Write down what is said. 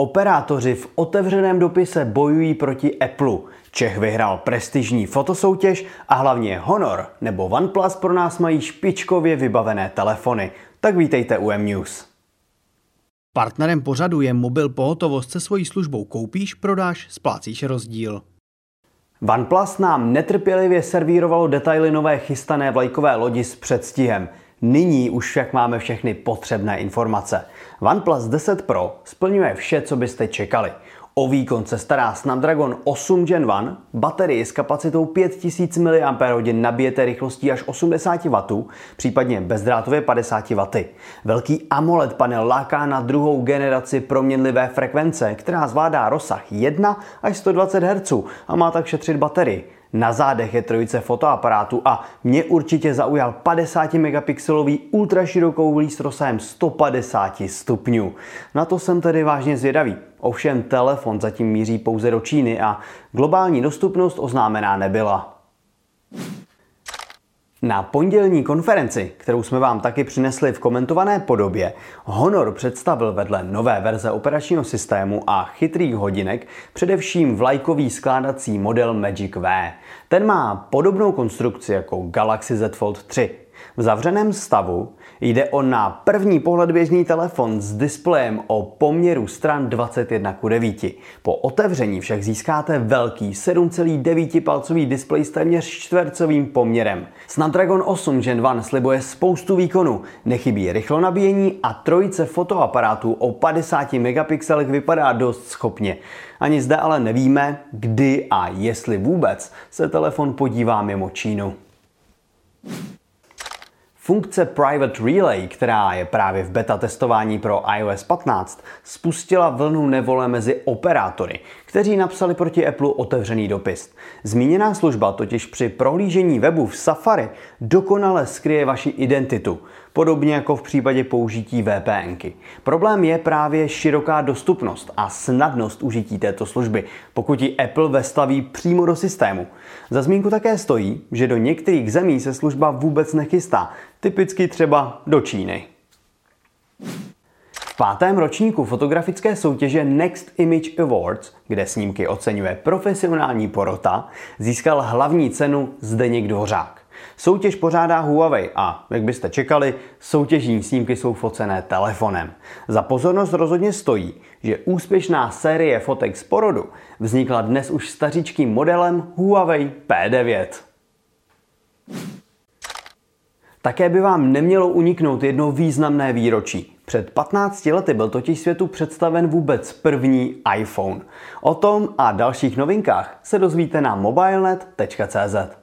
Operátoři v otevřeném dopise bojují proti Apple. Čech vyhrál prestižní fotosoutěž a hlavně Honor nebo OnePlus pro nás mají špičkově vybavené telefony. Tak vítejte u M-News. Partnerem pořadu je mobil pohotovost se svojí službou koupíš, prodáš, splácíš rozdíl. OnePlus nám netrpělivě servírovalo detaily nové chystané vlajkové lodi s předstihem. Nyní už však máme všechny potřebné informace. OnePlus 10 Pro splňuje vše, co byste čekali. O výkon se stará Snapdragon 8 Gen 1, baterii s kapacitou 5000 mAh nabijete rychlostí až 80 W, případně bezdrátově 50 W. Velký AMOLED panel láká na druhou generaci proměnlivé frekvence, která zvládá rozsah 1 až 120 Hz a má tak šetřit baterii. Na zádech je trojice fotoaparátu a mě určitě zaujal 50 megapixelový ultraširokouhlý s rozsahem 150 stupňů. Na to jsem tedy vážně zvědavý. Ovšem telefon zatím míří pouze do Číny a globální dostupnost oznámená nebyla. Na pondělní konferenci, kterou jsme vám taky přinesli v komentované podobě, Honor představil vedle nové verze operačního systému a chytrých hodinek především vlajkový skládací model Magic V. Ten má podobnou konstrukci jako Galaxy Z Fold 3. V zavřeném stavu jde o na první pohled běžný telefon s displejem o poměru stran 21 k 9. Po otevření však získáte velký 7,9 palcový displej s téměř čtvercovým poměrem. Snapdragon 8 Gen 1 slibuje spoustu výkonů, nechybí rychlo nabíjení a trojice fotoaparátů o 50 megapixelech vypadá dost schopně. Ani zde ale nevíme, kdy a jestli vůbec se telefon podívá mimo Čínu. Funkce Private Relay, která je právě v beta testování pro iOS 15, spustila vlnu nevole mezi operátory, kteří napsali proti Apple otevřený dopis. Zmíněná služba totiž při prohlížení webu v Safari dokonale skryje vaši identitu, podobně jako v případě použití VPNky. Problém je právě široká dostupnost a snadnost užití této služby, pokud ji Apple vestaví přímo do systému. Za zmínku také stojí, že do některých zemí se služba vůbec nechystá, typicky třeba do Číny. V pátém ročníku fotografické soutěže Next Image Awards, kde snímky oceňuje profesionální porota, získal hlavní cenu Zdeněk Dvořák. Soutěž pořádá Huawei a, jak byste čekali, soutěžní snímky jsou focené telefonem. Za pozornost rozhodně stojí, že úspěšná série fotek z porodu vznikla dnes už stařičkým modelem Huawei P9. Také by vám nemělo uniknout jedno významné výročí. Před 15 lety byl totiž světu představen vůbec první iPhone. O tom a dalších novinkách se dozvíte na mobilenet.cz.